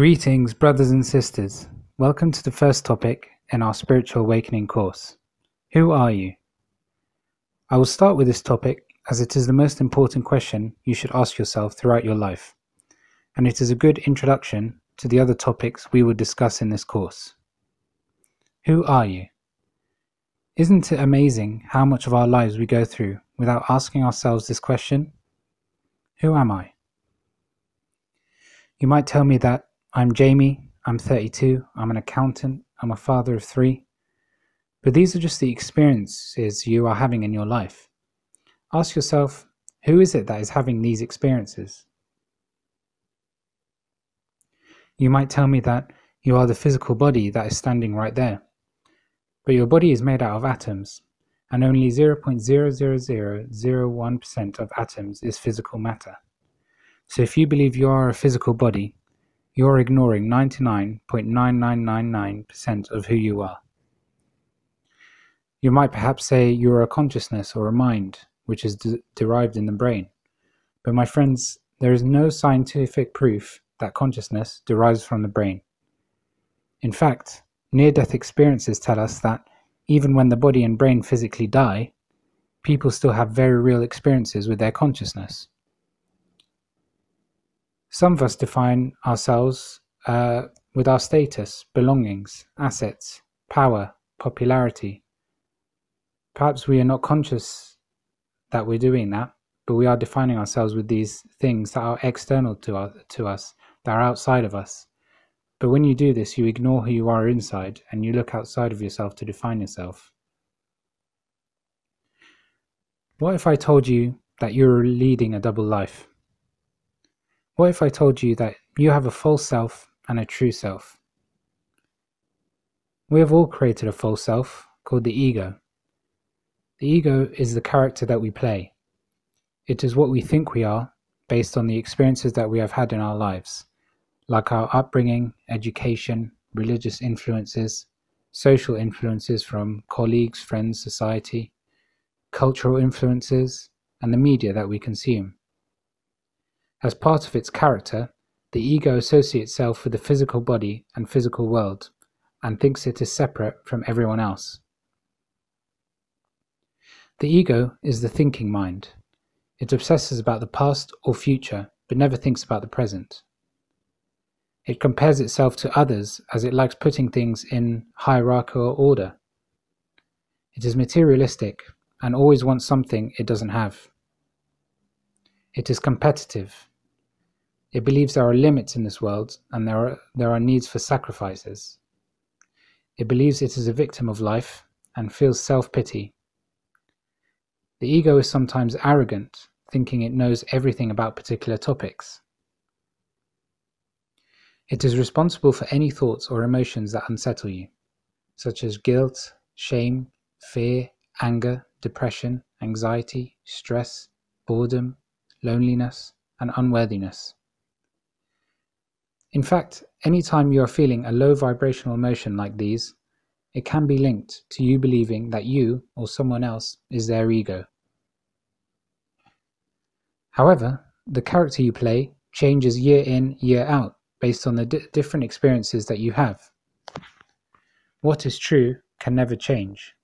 Greetings, brothers and sisters. Welcome to the first topic in our Spiritual Awakening course. Who are you? I will start with this topic as it is the most important question you should ask yourself throughout your life, and it is a good introduction to the other topics we will discuss in this course. Who are you? Isn't it amazing how much of our lives we go through without asking ourselves this question? Who am I? You might tell me that I'm Jamie, I'm 32, I'm an accountant, I'm a father of three. But these are just the experiences you are having in your life. Ask yourself, who is it that is having these experiences? You might tell me that you are the physical body that is standing right there. But your body is made out of atoms, and only 0.00001% of atoms is physical matter. So if you believe you are a physical body, you're ignoring 99.9999% of who you are. You might perhaps say you're a consciousness or a mind, which is de- derived in the brain. But my friends, there is no scientific proof that consciousness derives from the brain. In fact, near death experiences tell us that even when the body and brain physically die, people still have very real experiences with their consciousness. Some of us define ourselves uh, with our status, belongings, assets, power, popularity. Perhaps we are not conscious that we're doing that, but we are defining ourselves with these things that are external to, our, to us, that are outside of us. But when you do this, you ignore who you are inside and you look outside of yourself to define yourself. What if I told you that you're leading a double life? What if I told you that you have a false self and a true self? We have all created a false self called the ego. The ego is the character that we play. It is what we think we are based on the experiences that we have had in our lives, like our upbringing, education, religious influences, social influences from colleagues, friends, society, cultural influences, and the media that we consume. As part of its character, the ego associates itself with the physical body and physical world, and thinks it is separate from everyone else. The ego is the thinking mind. It obsesses about the past or future, but never thinks about the present. It compares itself to others as it likes putting things in hierarchical order. It is materialistic and always wants something it doesn't have. It is competitive it believes there are limits in this world and there are, there are needs for sacrifices. It believes it is a victim of life and feels self pity. The ego is sometimes arrogant, thinking it knows everything about particular topics. It is responsible for any thoughts or emotions that unsettle you, such as guilt, shame, fear, anger, depression, anxiety, stress, boredom, loneliness, and unworthiness. In fact, any time you are feeling a low vibrational emotion like these, it can be linked to you believing that you or someone else is their ego. However, the character you play changes year in, year out based on the different experiences that you have. What is true can never change.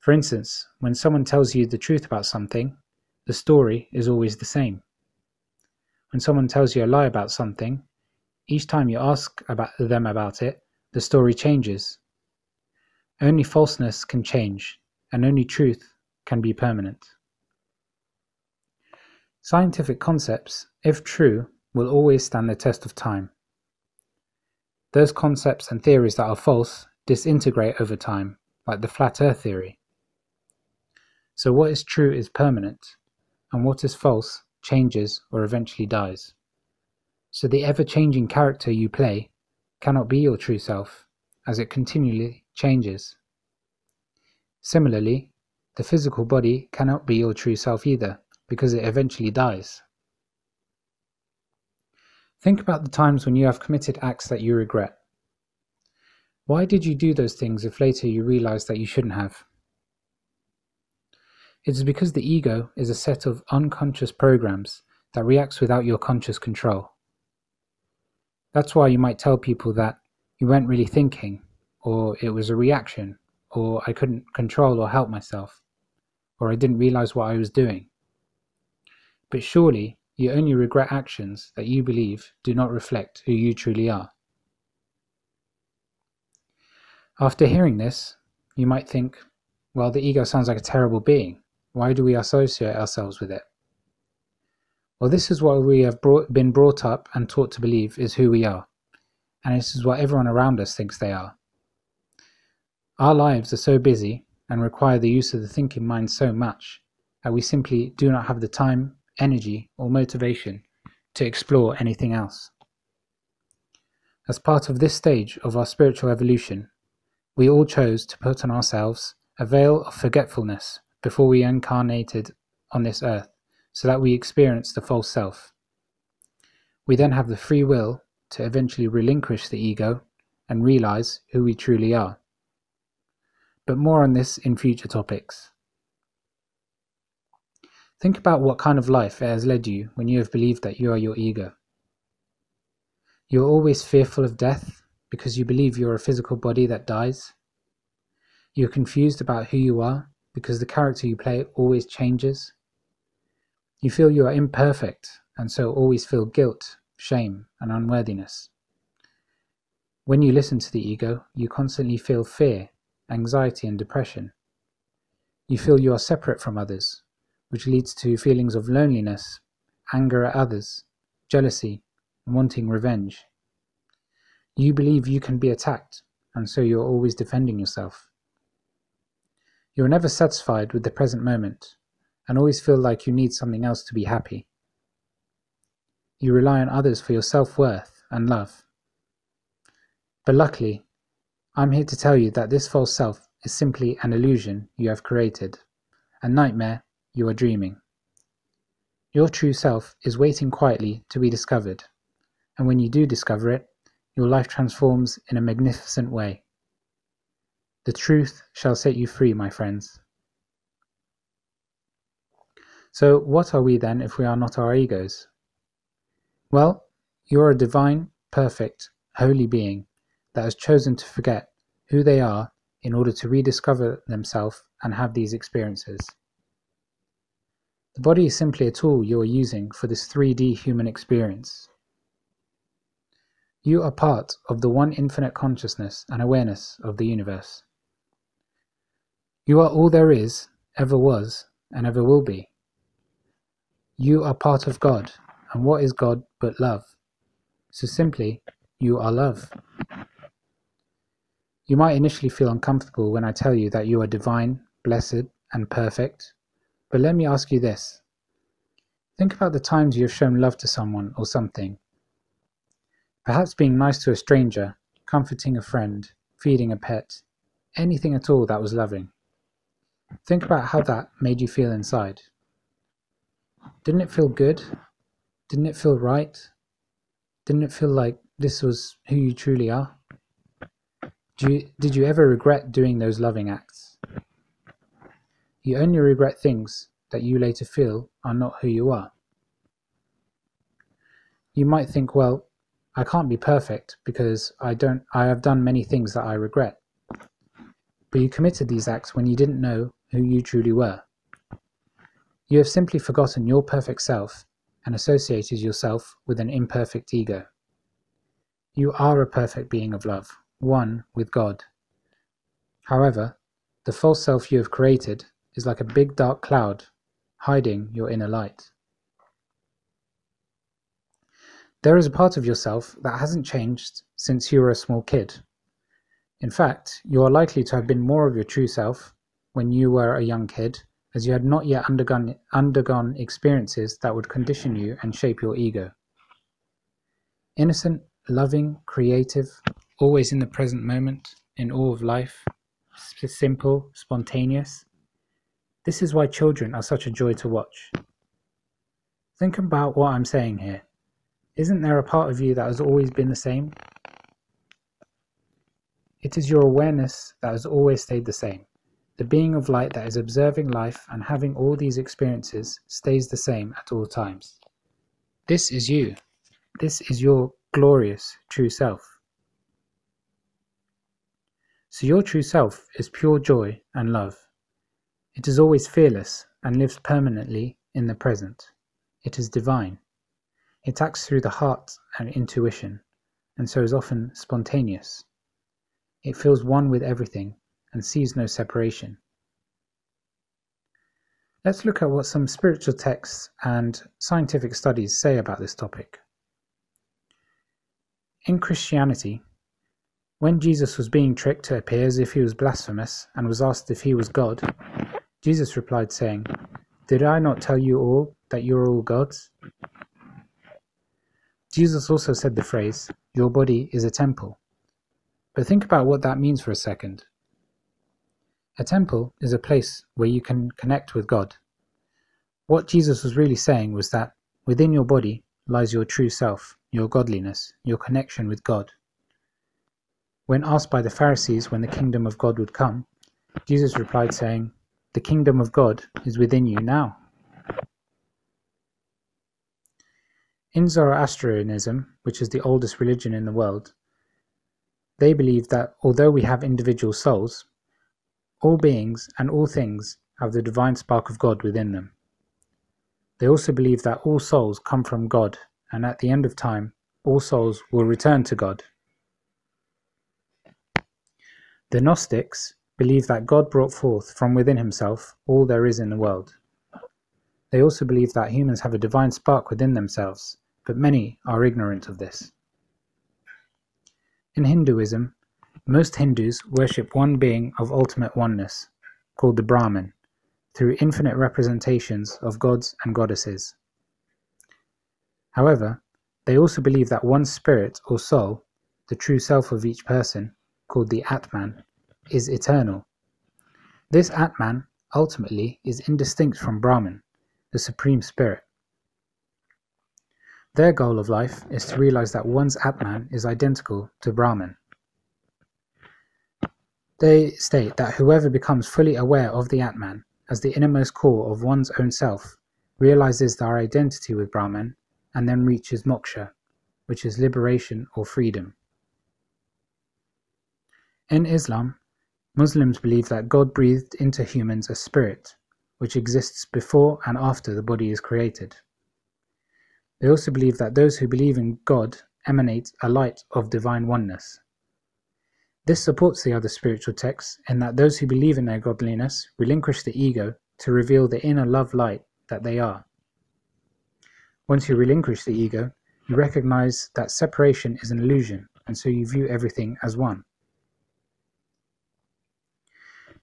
For instance, when someone tells you the truth about something, the story is always the same. When someone tells you a lie about something, each time you ask about them about it, the story changes. Only falseness can change, and only truth can be permanent. Scientific concepts, if true, will always stand the test of time. Those concepts and theories that are false disintegrate over time, like the flat earth theory. So, what is true is permanent, and what is false changes, or eventually dies. So the ever changing character you play cannot be your true self, as it continually changes. Similarly, the physical body cannot be your true self either, because it eventually dies. Think about the times when you have committed acts that you regret. Why did you do those things if later you realize that you shouldn't have? It is because the ego is a set of unconscious programs that reacts without your conscious control. That's why you might tell people that you weren't really thinking, or it was a reaction, or I couldn't control or help myself, or I didn't realize what I was doing. But surely you only regret actions that you believe do not reflect who you truly are. After hearing this, you might think, well, the ego sounds like a terrible being. Why do we associate ourselves with it? Well, this is what we have brought, been brought up and taught to believe is who we are, and this is what everyone around us thinks they are. Our lives are so busy and require the use of the thinking mind so much that we simply do not have the time, energy, or motivation to explore anything else. As part of this stage of our spiritual evolution, we all chose to put on ourselves a veil of forgetfulness before we incarnated on this earth so that we experience the false self. We then have the free will to eventually relinquish the ego and realize who we truly are. But more on this in future topics. Think about what kind of life it has led you when you have believed that you are your ego. You are always fearful of death because you believe you are a physical body that dies. You are confused about who you are because the character you play always changes. You feel you are imperfect and so always feel guilt, shame, and unworthiness. When you listen to the ego, you constantly feel fear, anxiety, and depression. You feel you are separate from others, which leads to feelings of loneliness, anger at others, jealousy, and wanting revenge. You believe you can be attacked, and so you're always defending yourself. You are never satisfied with the present moment and always feel like you need something else to be happy. You rely on others for your self worth and love. But luckily, I'm here to tell you that this false self is simply an illusion you have created, a nightmare you are dreaming. Your true self is waiting quietly to be discovered, and when you do discover it, your life transforms in a magnificent way. The truth shall set you free, my friends. So, what are we then if we are not our egos? Well, you are a divine, perfect, holy being that has chosen to forget who they are in order to rediscover themselves and have these experiences. The body is simply a tool you are using for this 3D human experience. You are part of the one infinite consciousness and awareness of the universe. You are all there is, ever was, and ever will be. You are part of God, and what is God but love? So simply, you are love. You might initially feel uncomfortable when I tell you that you are divine, blessed, and perfect, but let me ask you this. Think about the times you have shown love to someone or something. Perhaps being nice to a stranger, comforting a friend, feeding a pet, anything at all that was loving. Think about how that made you feel inside. Didn't it feel good? Didn't it feel right? Didn't it feel like this was who you truly are? You, did you ever regret doing those loving acts? You only regret things that you later feel are not who you are. You might think, well, I can't be perfect because I don't I have done many things that I regret. But you committed these acts when you didn't know who you truly were. You have simply forgotten your perfect self and associated yourself with an imperfect ego. You are a perfect being of love, one with God. However, the false self you have created is like a big dark cloud hiding your inner light. There is a part of yourself that hasn't changed since you were a small kid. In fact, you are likely to have been more of your true self when you were a young kid, as you had not yet undergone, undergone experiences that would condition you and shape your ego. Innocent, loving, creative, always in the present moment, in awe of life, simple, spontaneous. This is why children are such a joy to watch. Think about what I'm saying here. Isn't there a part of you that has always been the same? It is your awareness that has always stayed the same. The being of light that is observing life and having all these experiences stays the same at all times. This is you. This is your glorious true self. So your true self is pure joy and love. It is always fearless and lives permanently in the present. It is divine. It acts through the heart and intuition, and so is often spontaneous. It feels one with everything and sees no separation. Let's look at what some spiritual texts and scientific studies say about this topic. In Christianity, when Jesus was being tricked to appear as if he was blasphemous and was asked if he was God, Jesus replied, saying, Did I not tell you all that you are all gods? Jesus also said the phrase, Your body is a temple. But think about what that means for a second. A temple is a place where you can connect with God. What Jesus was really saying was that within your body lies your true self, your godliness, your connection with God. When asked by the Pharisees when the kingdom of God would come, Jesus replied, saying, The kingdom of God is within you now. In Zoroastrianism, which is the oldest religion in the world, they believe that although we have individual souls, all beings and all things have the divine spark of God within them. They also believe that all souls come from God, and at the end of time, all souls will return to God. The Gnostics believe that God brought forth from within himself all there is in the world. They also believe that humans have a divine spark within themselves, but many are ignorant of this. In Hinduism, most Hindus worship one being of ultimate oneness, called the Brahman, through infinite representations of gods and goddesses. However, they also believe that one spirit or soul, the true self of each person, called the Atman, is eternal. This Atman, ultimately, is indistinct from Brahman, the supreme spirit. Their goal of life is to realize that one's Atman is identical to Brahman. They state that whoever becomes fully aware of the Atman as the innermost core of one's own self realizes their identity with Brahman and then reaches moksha, which is liberation or freedom. In Islam, Muslims believe that God breathed into humans a spirit, which exists before and after the body is created. They also believe that those who believe in God emanate a light of divine oneness. This supports the other spiritual texts in that those who believe in their godliness relinquish the ego to reveal the inner love light that they are. Once you relinquish the ego, you recognize that separation is an illusion, and so you view everything as one.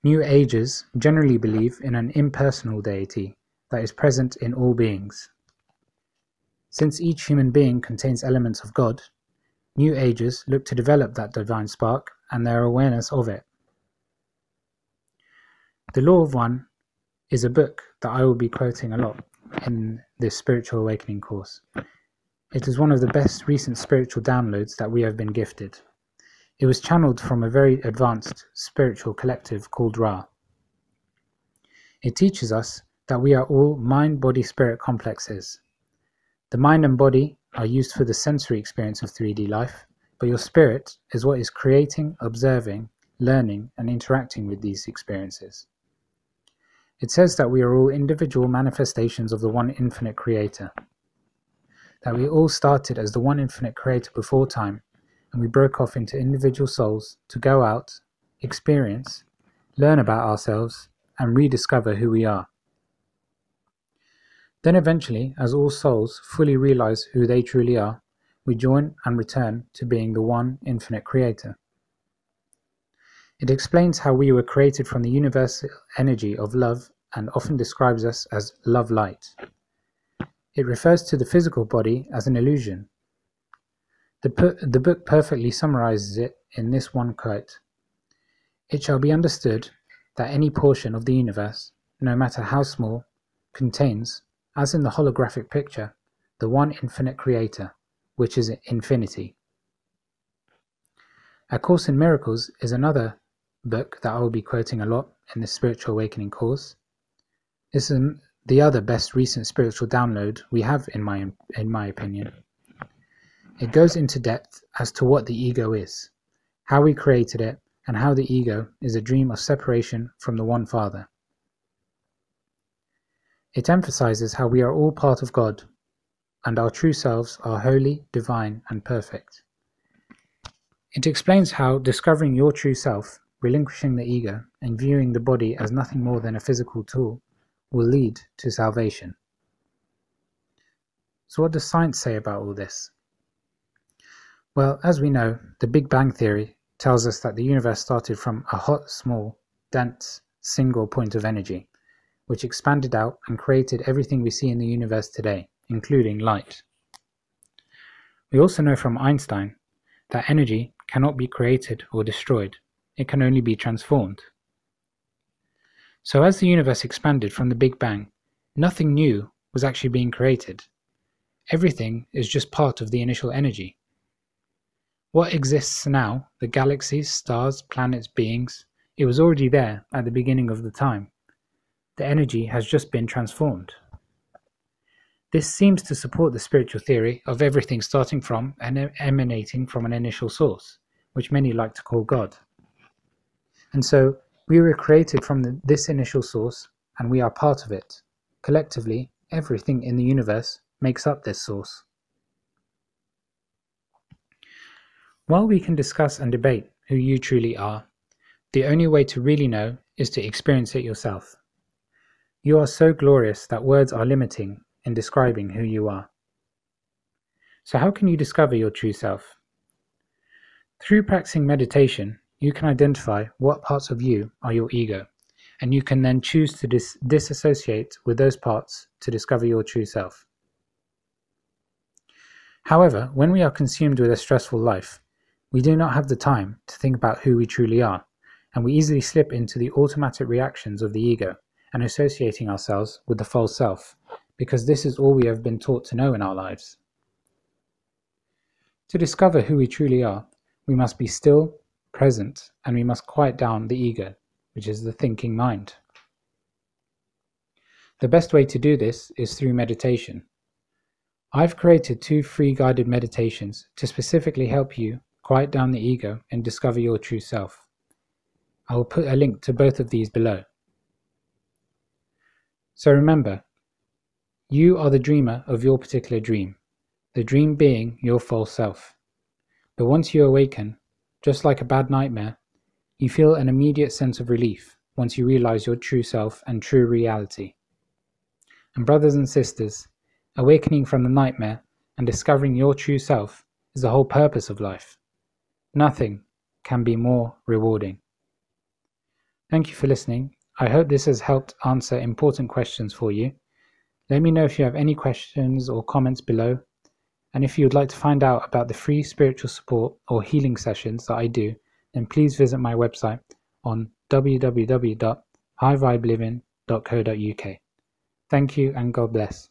New Agers generally believe in an impersonal deity that is present in all beings. Since each human being contains elements of God, New Agers look to develop that divine spark and their awareness of it. The Law of One is a book that I will be quoting a lot in this spiritual awakening course. It is one of the best recent spiritual downloads that we have been gifted. It was channeled from a very advanced spiritual collective called Ra. It teaches us that we are all mind body spirit complexes. The mind and body are used for the sensory experience of 3D life, but your spirit is what is creating, observing, learning, and interacting with these experiences. It says that we are all individual manifestations of the one infinite creator. That we all started as the one infinite creator before time, and we broke off into individual souls to go out, experience, learn about ourselves, and rediscover who we are. Then eventually, as all souls fully realize who they truly are, we join and return to being the one infinite creator. It explains how we were created from the universal energy of love and often describes us as love light. It refers to the physical body as an illusion. The, the book perfectly summarizes it in this one quote It shall be understood that any portion of the universe, no matter how small, contains, as in the holographic picture, the one infinite creator which is infinity. A Course in Miracles is another book that I will be quoting a lot in the Spiritual Awakening course. This is the other best recent spiritual download we have, in my in my opinion. It goes into depth as to what the ego is, how we created it, and how the ego is a dream of separation from the One Father. It emphasizes how we are all part of God, and our true selves are holy, divine, and perfect. It explains how discovering your true self, relinquishing the ego, and viewing the body as nothing more than a physical tool will lead to salvation. So, what does science say about all this? Well, as we know, the Big Bang Theory tells us that the universe started from a hot, small, dense, single point of energy which expanded out and created everything we see in the universe today, including light. We also know from Einstein that energy cannot be created or destroyed, it can only be transformed. So, as the universe expanded from the Big Bang, nothing new was actually being created. Everything is just part of the initial energy. What exists now, the galaxies, stars, planets, beings, it was already there at the beginning of the time the energy has just been transformed. This seems to support the spiritual theory of everything starting from and emanating from an initial source, which many like to call God. And so we were created from the, this initial source and we are part of it. Collectively, everything in the universe makes up this source. While we can discuss and debate who you truly are, the only way to really know is to experience it yourself. You are so glorious that words are limiting in describing who you are. So, how can you discover your true self? Through practicing meditation, you can identify what parts of you are your ego, and you can then choose to dis- disassociate with those parts to discover your true self. However, when we are consumed with a stressful life, we do not have the time to think about who we truly are, and we easily slip into the automatic reactions of the ego and associating ourselves with the false self, because this is all we have been taught to know in our lives. To discover who we truly are, we must be still, present, and we must quiet down the ego, which is the thinking mind. The best way to do this is through meditation. I've created two free guided meditations to specifically help you quiet down the ego and discover your true self. I will put a link to both of these below. So remember, you are the dreamer of your particular dream, the dream being your false self. But once you awaken, just like a bad nightmare, you feel an immediate sense of relief once you realize your true self and true reality. And brothers and sisters, awakening from the nightmare and discovering your true self is the whole purpose of life. Nothing can be more rewarding. Thank you for listening I hope this has helped answer important questions for you. Let me know if you have any questions or comments below. And if you would like to find out about the free spiritual support or healing sessions that I do, then please visit my website on www.highvibeliving.co.uk. Thank you and God bless.